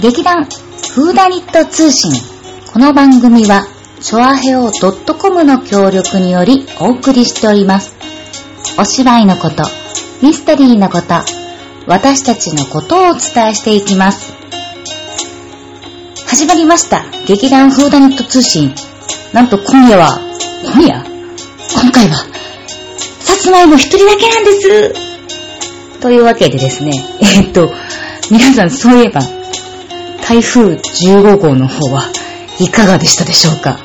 劇団フーダニット通信。この番組は、ショアヘオ .com の協力によりお送りしております。お芝居のこと、ミステリーのこと、私たちのことをお伝えしていきます。始まりました。劇団フーダニット通信。なんと今夜は、今夜？今回は、さつまいも一人だけなんです。というわけでですね、えっと、皆さんそういえば、台風15号の方はいかがでしたでしょうか？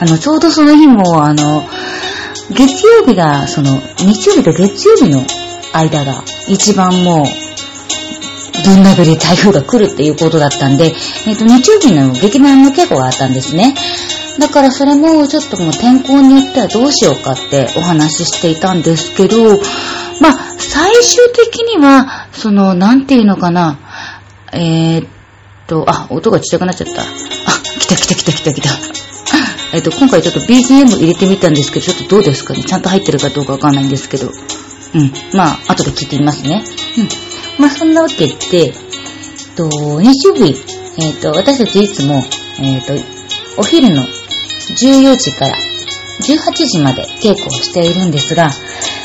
あの、ちょうどその日も、あの、月曜日が、その、日曜日と月曜日の間が一番もう、ぶん殴り台風が来るっていうことだったんで、えっ、と、日曜日の劇団の稽古があったんですね。だからそれもちょっともう天候によってはどうしようかってお話ししていたんですけど、まあ、最終的には、その、なんていうのかな、えー、っと、あ、音がちっちゃくなっちゃった。あ、来た来た来た来た来た。えっと、今回ちょっと BGM 入れてみたんですけど、ちょっとどうですかね？ちゃんと入ってるかどうかわかんないんですけど。うん。まあ、後で聞いてみますね。うん。まあ、そんなわけで、えっと、日曜日、えっと、私たちいつも、えっと、お昼の14時から18時まで稽古をしているんですが、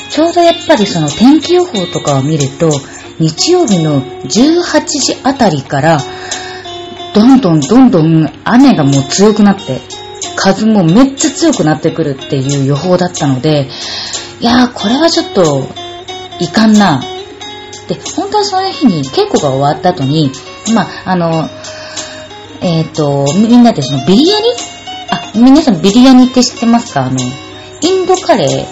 ちょうどやっぱりその天気予報とかを見ると、日曜日の18時あたりから、どんどんどんどん雨がもう強くなって、風もめっちゃ強くなってくるっていう予報だったので、いやー、これはちょっと、いかんな。で、本当はそういう日に稽古が終わった後に、まあ、あの、えっ、と、みんなでそのビリヤニ？あ、皆さんビリヤニって知ってますか？あの、インドカレー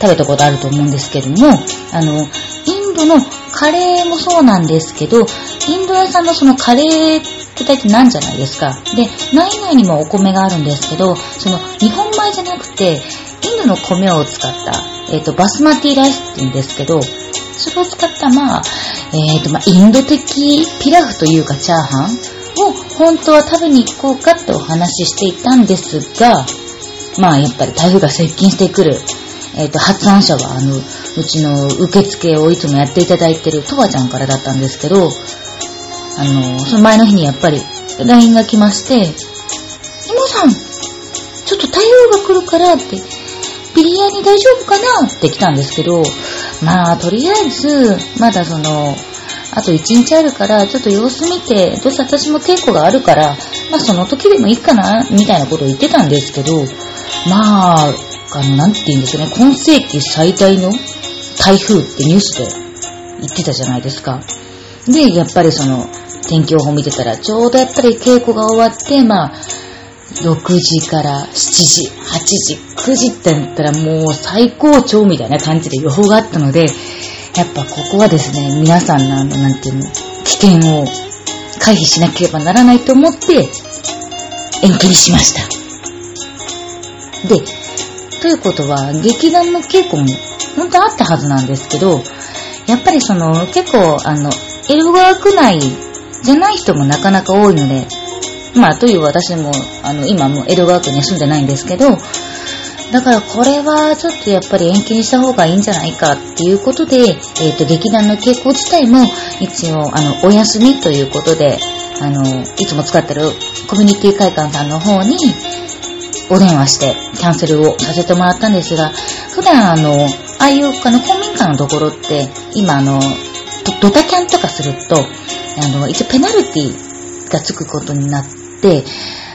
食べたことあると思うんですけども、あの、インドのカレーもそうなんですけど、インド屋さんのそのカレーっ大体なんじゃないですか。で、内々にもお米があるんですけど、その日本米じゃなくて、インドの米を使った、えっ、と、バスマティライスって言うんですけど、それを使った、まあ、えっ、と、まあ、インド的ピラフというかチャーハンを本当は食べに行こうかってお話ししていたんですが、まあやっぱり台風が接近してくる。えっ、と、発案者はあの、うちの受付をいつもやっていただいてるとわちゃんからだったんですけど、あの、その前の日にやっぱり LINE が来まして、イモさん、ちょっと台風が来るからって、ビリヤニ大丈夫かな？って来たんですけど、まあ、とりあえず、まだその、あと一日あるから、ちょっと様子見て、どうせ私も稽古があるから、まあその時でもいいかな、みたいなことを言ってたんですけど、まあ、あの、なんて言うんですかね、今世紀最大の台風ってニュースで言ってたじゃないですか。で、やっぱりその、天気予報見てたら、ちょうどやっぱり稽古が終わって、まあ、6時から7時、8時、9時ってなったらもう最高潮みたいな感じで予報があったので、やっぱここはですね、皆さんのあの、なんていうの、危険を回避しなければならないと思って、延期にしました。で、ということは、劇団の稽古も本当あったはずなんですけど、やっぱりその、結構、あの、江戸川区内じゃない人もなかなか多いので、まあ、という私も、あの、今もう江戸川区に住んでないんですけど、だからこれはちょっとやっぱり延期にした方がいいんじゃないかっていうことで、えっ、と、劇団の稽古自体も一応、あの、お休みということで、あの、いつも使ってるコミュニティ会館さんの方にお電話してキャンセルをさせてもらったんですが、普段あの、ああいうあの公民館のところって、今あの、ドタキャンとかすると、あの、一応ペナルティがつくことになって、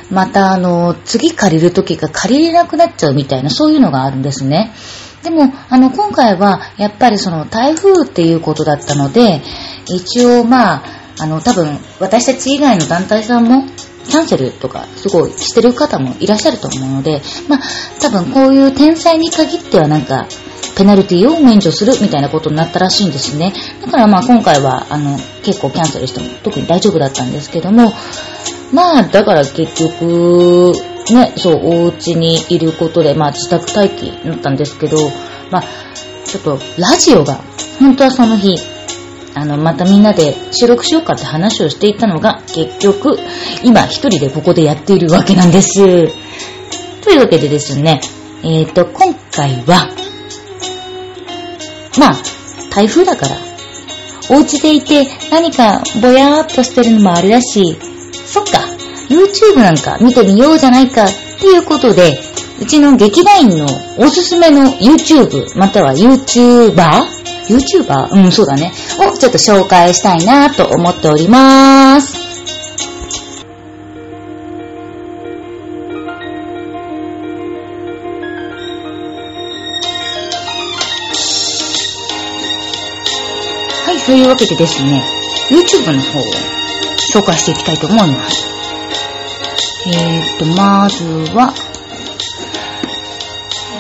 またあの、次借りるときが借りれなくなっちゃうみたいな、そういうのがあるんですね。でも、あの、今回は、やっぱりその台風っていうことだったので、一応まあ、あの、多分、私たち以外の団体さんも、キャンセルとか、すごいしてる方もいらっしゃると思うので、まあ、多分こういう天災に限ってはなんか、ペナルティを免除するみたいなことになったらしいんですね。だからまあ今回は、あの、結構キャンセルしても特に大丈夫だったんですけども、まあ、だから結局、ね、そう、お家にいることで、まあ自宅待機になったんですけど、まあ、ちょっとラジオが、本当はその日、あの、またみんなで収録しようかって話をしていたのが、結局、今一人でここでやっているわけなんです。というわけでですね、えっ、と、今回は、まあ、台風だから、お家でいて何かぼやーっとしてるのもあれだし、そっか、YouTube なんか見てみようじゃないかっていうことで、うちの劇団員のおすすめの YouTube、または YouTuber YouTuber? うん、そうだね。をちょっと紹介したいなと思っております。はい、そういうわけでですね、YouTube の方を紹介していきたいと思います。えーと、まずは、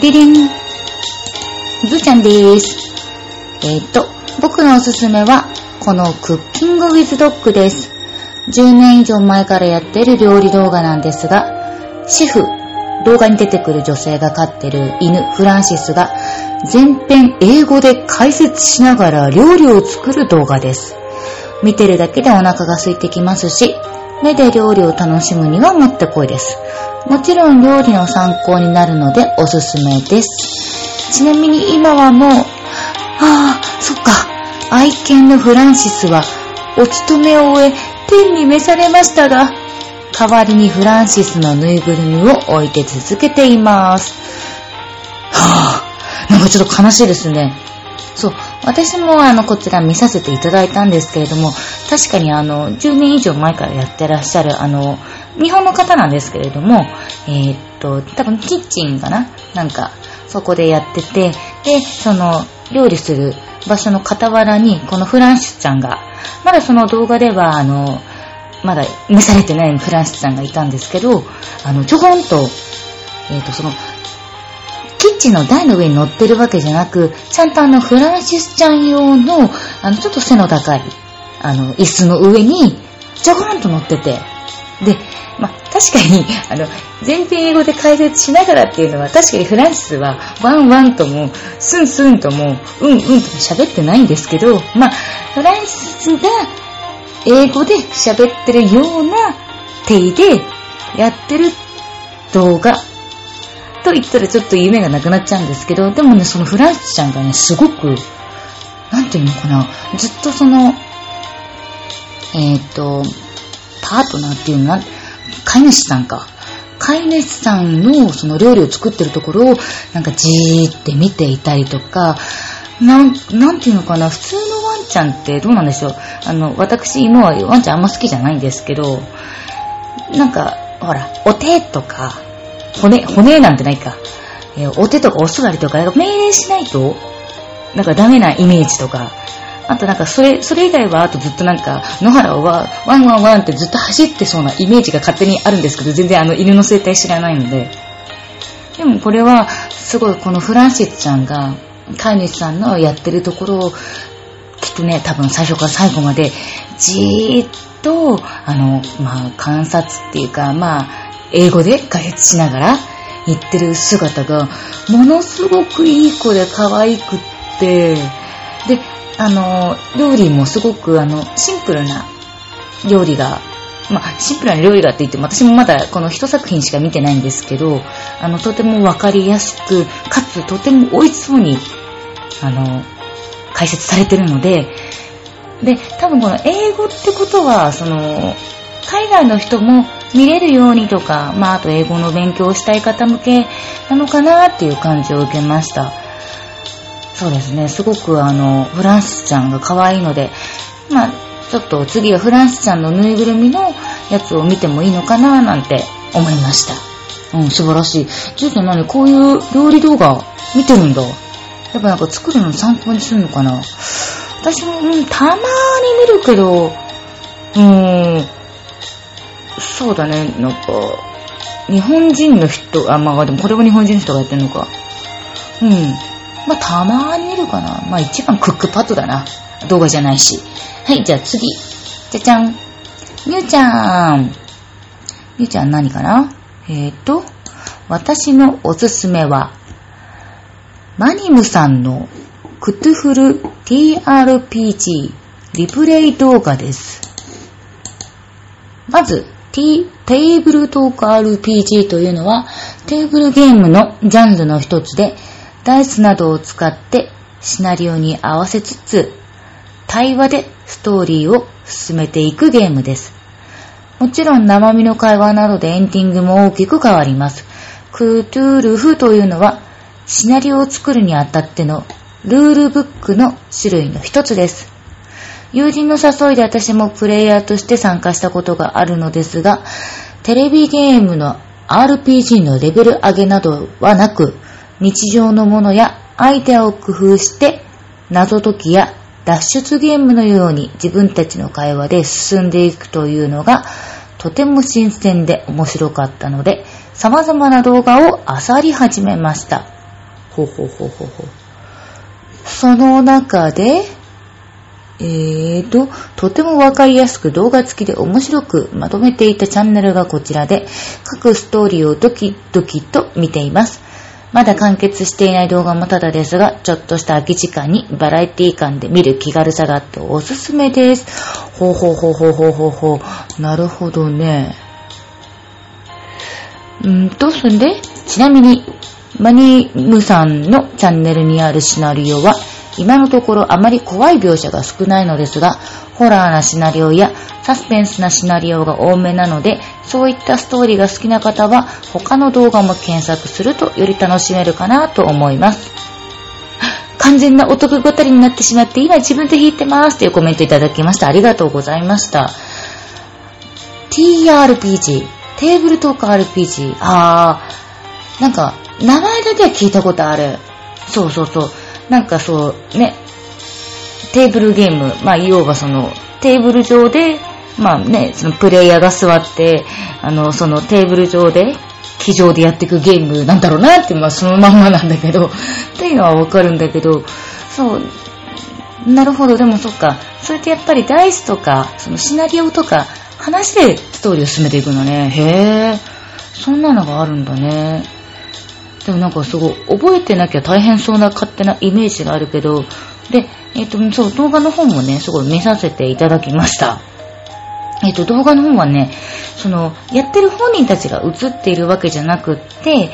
ででん。ずーちゃんでーす。えーと、僕のおすすめは、このクッキングウィズドッグです。10年以上前からやってる料理動画なんですが、シェフ、動画に出てくる女性が飼ってる犬フランシスが全編英語で解説しながら料理を作る動画です。見てるだけでお腹が空いてきますし、目で料理を楽しむにはもってこいです。もちろん料理の参考になるのでおすすめです。ちなみに今はもう、ああ、そっか、愛犬のフランシスはお勤めを終え天に召されましたが、代わりにフランシスのぬいぐるみを置いて続けています。はぁ、なんかちょっと悲しいですね。そう。私もあの、こちら見させていただいたんですけれども、確かにあの、10年以上前からやってらっしゃる、あの、日本の方なんですけれども、えー、っと、多分キッチンかな？なんか、そこでやってて、で、その、料理する場所の傍らに、このフランシスちゃんが、まだその動画では、あの、まだ召されてないフランシスちゃんがいたんですけど、あの、ちょこんと、えっ、と、その、キッチンの台の上に乗ってるわけじゃなく、ちゃんとあの、フランシスちゃん用の、あの、ちょっと背の高い、あの、椅子の上に、ちょこんと乗ってて、で、まあ、確かに、あの、全編英語で解説しながらっていうのは、確かにフランスは、ワンワンとも、スンスンとも、うんうんとも喋ってないんですけど、まあ、フランスが英語で喋ってるような手でやってる動画。と言ったらちょっと夢がなくなっちゃうんですけど、でもね、そのフランスちゃんがね、すごく、なんていうのかな、ずっとその、えっ、ー、と、パートナーっていうのは、飼い主さんか。飼い主さんのその料理を作ってるところを、なんかじーって見ていたりとか、なん、なんていうのかな、普通のワンちゃんってどうなんでしょう。あの、私、犬はワンちゃんあんま好きじゃないんですけど、なんか、ほら、お手とか、骨、骨なんてないか。えー、お手とかお座りとか、命令しないと、なんかダメなイメージとか、あとなんかそれ、それ以外はあとずっとなんか、野原はワンワンワンってずっと走ってそうなイメージが勝手にあるんですけど、全然あの犬の生態知らないので。でもこれは、すごいこのフランシスちゃんが、飼い主さんのやってるところを、きっとね、多分最初から最後まで、じーっと、あの、まあ、観察っていうか、まあ、英語で解説しながら言ってる姿が、ものすごくいい子で可愛くって、で、あの、料理もすごく、あの、シンプルな料理が、まあ、シンプルな料理がって言っても、私もまだこの一作品しか見てないんですけど、あの、とてもわかりやすく、かつとても美味しそうに、あの、解説されてるので、で、多分この英語ってことは、その、海外の人も見れるようにとか、まあ、あと英語の勉強をしたい方向けなのかなっていう感じを受けました。そうですね、すごくあの、フランスちゃんが可愛いので、まあ、ちょっと次はフランスちゃんのぬいぐるみのやつを見てもいいのかななんて思いました。うん、素晴らしい。ちょっと何こういう料理動画見てるんだ。やっぱなんか作るの参考にするのかな私も、うん、たまに見るけど、うーん、そうだね、なんか、日本人の人、あ、まあでもこれは日本人の人がやってんのか。うん。まあたまーに見るかな。まあ一番クックパッドだな。動画じゃないし。はい、じゃあ次。じゃじゃん。みゅうちゃん。みゅうちゃん何かな？えーと、私のおすすめは、マニムさんのクトゥフル TRPG リプレイ動画です。まず、T、テーブルトーク RPG というのは、テーブルゲームのジャンルの一つで、ダイスなどを使ってシナリオに合わせつつ、対話でストーリーを進めていくゲームです。もちろん生身の会話などでエンディングも大きく変わります。クートゥールフというのはシナリオを作るにあたってのルールブックの種類の一つです。友人の誘いで私もプレイヤーとして参加したことがあるのですが、テレビゲームの RPG のレベル上げなどはなく、日常のものやアイデアを工夫して謎解きや脱出ゲームのように自分たちの会話で進んでいくというのがとても新鮮で面白かったので様々な動画を漁り始めました。ほうほうほうほうほう。その中で、えーと、とてもわかりやすく動画付きで面白くまとめていたチャンネルがこちらで、各ストーリーをドキドキと見ています。まだ完結していない動画もただですが、ちょっとした空き時間にバラエティ感で見る気軽さがあっておすすめです。ほうほうほうほうほうほうほう。なるほどね。うんと、そんで、ちなみに、マニムさんのチャンネルにあるシナリオは、今のところあまり怖い描写が少ないのですが、ホラーなシナリオやサスペンスなシナリオが多めなので、そういったストーリーが好きな方は他の動画も検索するとより楽しめるかなと思います。完全なお得語りになってしまって今自分で弾いてますというコメントいただきました。ありがとうございました。TRPG、テーブルトーク RPG。あー、なんか名前だけは聞いたことある。そうそうそう。なんかそう、ね、テーブルゲーム、まあ、要はその、テーブル上で、まあね、そのプレイヤーが座って、あの、そのテーブル上で、机上でやっていくゲームなんだろうなって、まあそのまんまなんだけど、っていうのはわかるんだけど、そう、なるほど、でもそっか、それってやっぱりダイスとか、そのシナリオとか、話でストーリーを進めていくのね。へぇ、そんなのがあるんだね。でもなんかすごい、覚えてなきゃ大変そうな勝手なイメージがあるけど、で、えっ、ー、と、そう、動画の方もね、すごい見させていただきました。えっ、ー、と、動画の方はね、その、やってる本人たちが映っているわけじゃなくって、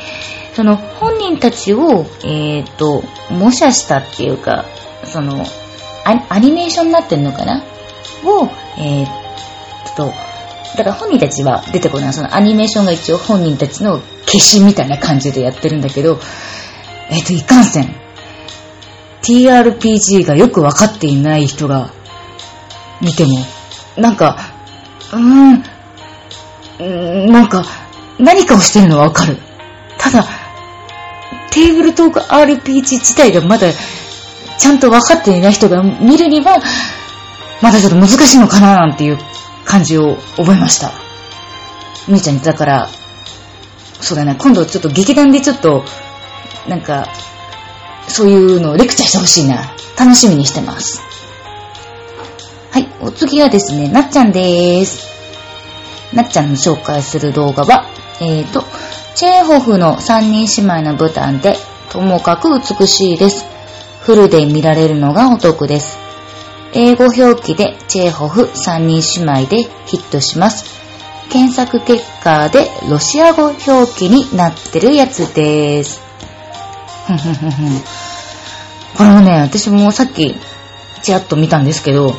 その、本人たちを、えっ、ー、と、模写したっていうか、その、アニメーションになってんのかな？を、えっと、だから本人たちは出てこない。そのアニメーションが一応本人たちの消しみたいな感じでやってるんだけど、えっ、と、いかんせん。TRPG がよくわかっていない人が見ても、なんか、うーん、なんか、何かをしてるのはわかる。ただ、テーブルトーク RPG 自体がまだちゃんと分かっていない人が見るには、まだちょっと難しいのかななんていう感じを覚えました。みーちゃんにだから、そうだね、今度ちょっと劇団でちょっと、なんか、そういうのをレクチャーしてほしいな。楽しみにしてます。はい、お次はですね、なっちゃんでーす。なっちゃんの紹介する動画は、えーと、チェーホフの三人姉妹の舞台で、ともかく美しいです。フルで見られるのがお得です。英語表記でチェーホフ三人姉妹でヒットします。検索結果でロシア語表記になってるやつです。これもね、私もさっきちらっと見たんですけど、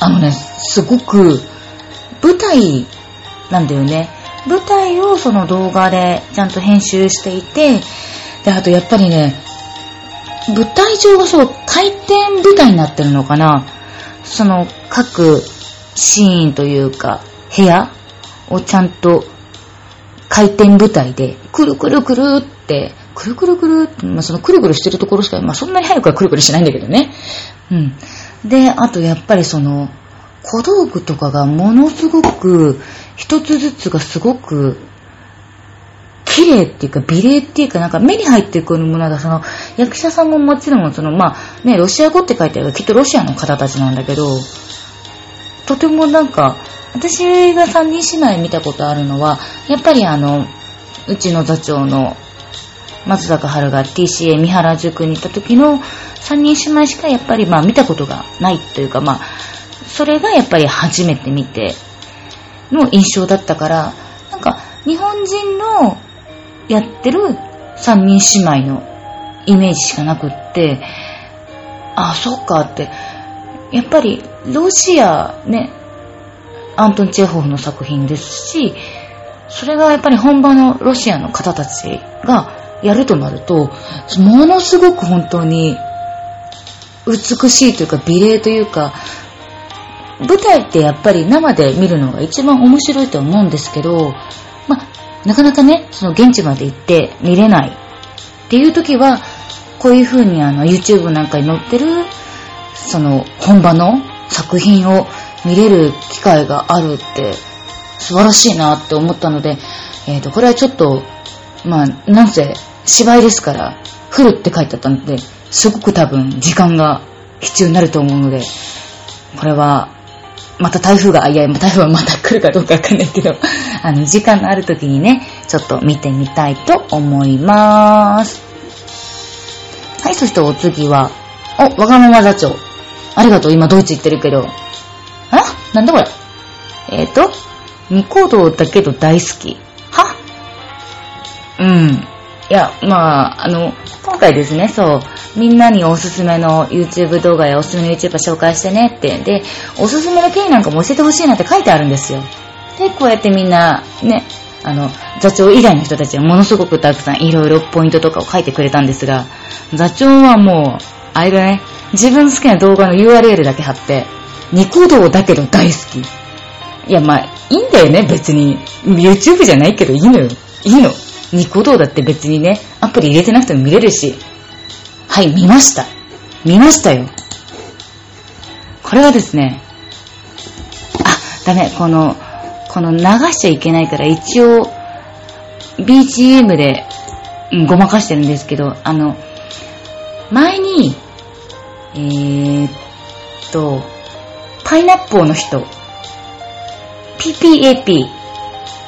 あのね、すごく舞台なんだよね。舞台をその動画でちゃんと編集していて、で、あとやっぱりね、舞台上がそう回転舞台になってるのかな？その各シーンというか部屋をちゃんと回転舞台でくるくるくるってくるくるくるって、まあ、そのくるくるしてるところしか、まあ、そんなに早くはくるくるしないんだけどね。うん。で、あとやっぱりその、小道具とかがものすごく、一つずつがすごく、綺麗っていうか、美麗っていうか、なんか目に入ってくるものが、その、役者さんももちろん、その、まあ、ね、ロシア語って書いてあるきっとロシアの方たちなんだけど、とてもなんか、私が三人姉妹見たことあるのは、やっぱりあの、うちの座長の松坂春が TCA 三原塾に行った時の三人姉妹しかやっぱりまあ見たことがないというかまあ、それがやっぱり初めて見ての印象だったから、なんか日本人のやってる三人姉妹のイメージしかなくって、ああ、そっかって、やっぱりロシアね、アントン・チェホフの作品ですし、それがやっぱり本場のロシアの方たちがやるとなると、ものすごく本当に美しいというか美麗というか、舞台ってやっぱり生で見るのが一番面白いと思うんですけど、なかなかね、その現地まで行って見れないっていう時は、こういう風にあの YouTube なんかに載ってる、その本場の作品を見れる機会があるって素晴らしいなって思ったので、えっ、ー、と、これはちょっと、まあ、なんせ芝居ですから、フルって書いてあったので、すごく多分時間が必要になると思うので、これは、また台風が、いやいや、台風はまた来るかどうかわかんないけど、あの、時間のある時にね、ちょっと見てみたいと思いまーす。はい、そしてお次は、お、わがまま座長。ありがとう、今ドイツ行ってるけど。あなんだこれ。えっ、ー、と、ニコ動だけど大好き。は？うん。いや、まあ、あの、今回ですね、そう、みんなにおすすめの YouTube 動画やおすすめの YouTuber 紹介してねって、で、おすすめの経緯なんかも教えてほしいなって書いてあるんですよ。で、こうやってみんな、ね、あの、座長以外の人たちはものすごくたくさんいろいろポイントとかを書いてくれたんですが、座長はもう、あれだね、自分の好きな動画の URL だけ貼って、ニコ動だけど大好き。いや、まあ、いいんだよね、別に。YouTube じゃないけどいいのよ。いいの。ニコ動だって別にね、アプリ入れてなくても見れるし。はい、見ました。見ましたよ。これはですね、あ、ダメ、この、この流しちゃいけないから一応、BGM で、うん、ごまかしてるんですけど、あの、前に、えー、っと、パイナップルの人、PPAP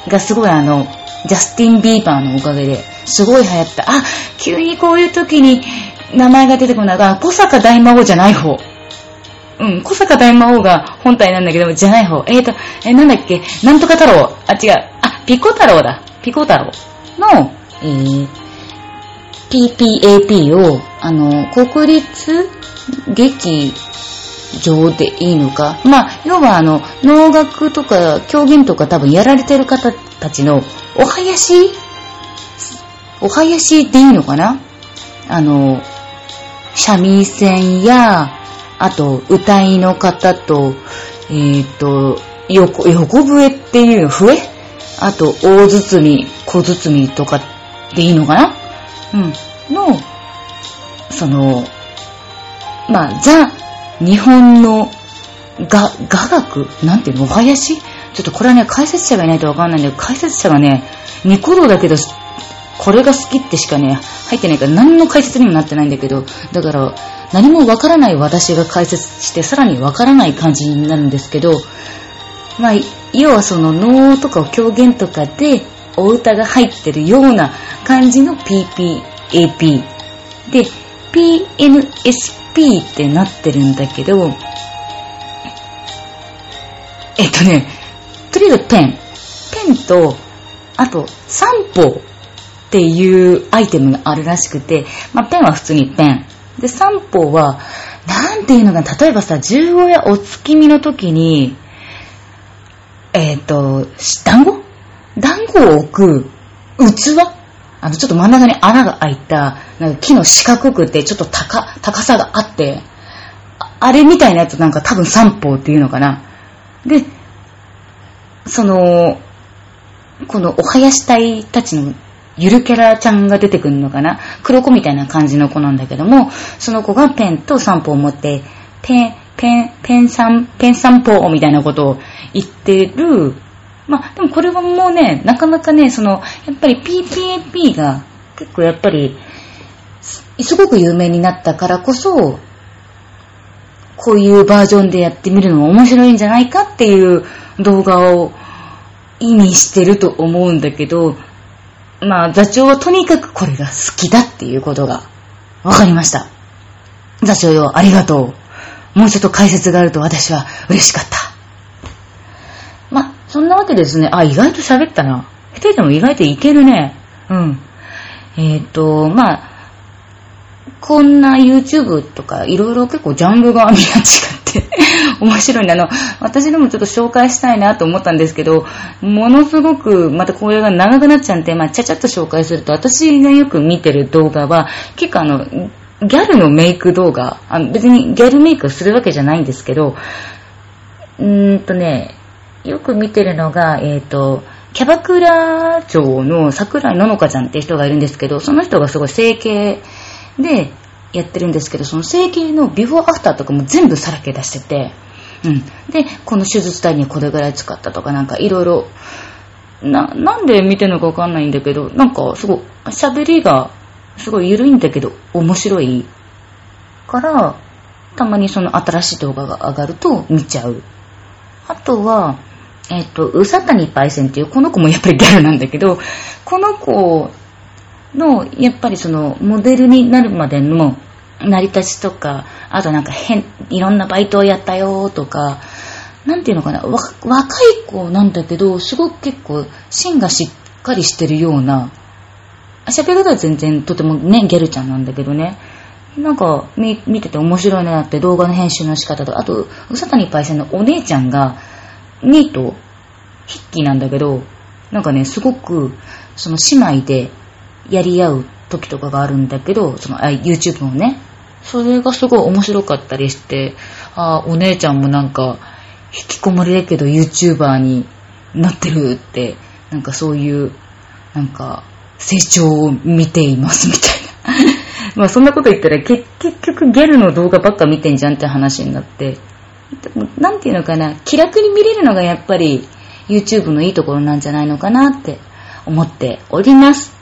がすごいあの、ジャスティン・ビーバーのおかげで、すごい流行った。あ、急にこういう時に名前が出てこないが、小坂大魔王じゃない方。うん、小坂大魔王が本体なんだけど、じゃない方。えーと、えー、なんだっけ、なんとか太郎。あ、違う。あ、ピコ太郎だ。ピコ太郎の、えー、PPAP を、あの、国立劇上でいいのか？まあ、要はあの、能楽とか狂言とか多分やられてる方たちのお囃子？お囃子でいいのかな？あの、三味線や、あと、歌いの方と、えっ、ー、と、横、横笛っていうの、笛？あと、大包み、小包みとかでいいのかな？うん。の、その、まあ、ザ、日本のが、雅楽？なんていうの？お囃子？ちょっとこれはね、解説者がいないとわかんないんだけど、解説者がね、ニコ動だけど、これが好きってしかね、入ってないから何の解説にもなってないんだけど、だから、何もわからない私が解説して、さらにわからない感じになるんですけど、まあ、要はその能とか狂言とかで、お歌が入ってるような感じの PPAP。で、PNSP ってなってるんだけど、えっとね、とりあえずペン。ペンと、あと、散歩っていうアイテムがあるらしくて、まあ、ペンは普通にペン。で、散歩は、なんていうのかな、例えばさ、十五夜お月見の時に、えっ、ー、と、団子？団子を置く器？あの、ちょっと真ん中に穴が開いた、なんか木の四角くて、ちょっと高、高さがあって、あれみたいなやつなんか多分三方っていうのかな。で、その、このお囃子隊たちのゆるキャラちゃんが出てくるのかな？黒子みたいな感じの子なんだけども、その子がペンと散歩を持って、ペン、ペン、ペン散、ペン散歩みたいなことを言ってる。まあ、でもこれはもうね、なかなかね、その、やっぱり PPAP が結構やっぱり、すごく有名になったからこそ、こういうバージョンでやってみるのも面白いんじゃないかっていう動画を意味してると思うんだけど、まあ座長はとにかくこれが好きだっていうことが分かりました。座長よ、ありがとう。もうちょっと解説があると私は嬉しかった。まあ、そんなわけですね。あ、意外と喋ったな。一人でも意外といけるね。うん。えっ、ー、と、まあ、こんな YouTube とかいろいろ結構ジャンルがみんな違って 面白いんだ。あの、私でもちょっと紹介したいなと思ったんですけど、ものすごくまたこれが長くなっちゃうんで、まあ、ちゃちゃっと紹介すると、私がよく見てる動画は、結構あの、ギャルのメイク動画、あの別にギャルメイクをするわけじゃないんですけど、うーんとね、よく見てるのが、えっ、ー、と、キャバクラ町の桜井ののかちゃんって人がいるんですけど、その人がすごい整形でやってるんですけど、その整形のビフォーアフターとかも全部さらけ出してて、うん。で、この手術代にこれぐらい使ったとかなんかいろいろ、な、なんで見てるのかわかんないんだけど、なんかすごい喋りがすごい緩いんだけど面白いから、たまにその新しい動画が上がると見ちゃう。あとは、えっ、と、うさたにパイセンっていうこの子もやっぱりギャルなんだけど、この子の、やっぱりその、モデルになるまでの成り立ちとか、あとなんか変、いろんなバイトをやったよとか、なんていうのかな、わ若い子なんだけど、すごく結構、芯がしっかりしてるような、喋り方は全然とてもね、ギャルちゃんなんだけどね、なんか見見てて面白いなって動画の編集の仕方と、あと、うさたにパイセンのお姉ちゃんが、ニート、筆記なんだけど、なんかね、すごく、その姉妹でやり合う時とかがあるんだけど、その、YouTube もね、それがすごい面白かったりして、あお姉ちゃんもなんか、引きこもりだけど YouTuber になってるって、なんかそういう、なんか、成長を見ていますみたいな。まあそんなこと言ったら結局ギャルの動画ばっか見てんじゃんって話になって、なんていうのかな、気楽に見れるのがやっぱり YouTube のいいところなんじゃないのかなって思っております。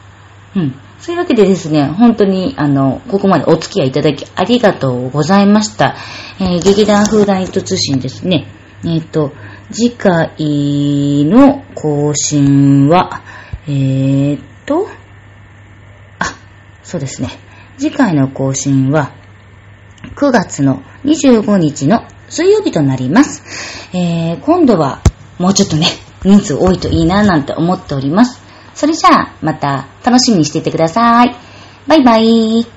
うん。そういうわけでですね、本当に、あの、ここまでお付き合いいただきありがとうございました。えー、劇団風団糸通信ですね。えっ、ー、と、次回の更新は、えー、っと、あ、そうですね。次回の更新は、9月の25日の水曜日となります。えー、今度は、もうちょっとね、人数多いといいななんて思っております。それじゃあ、また楽しみにしていてください。バイバイ。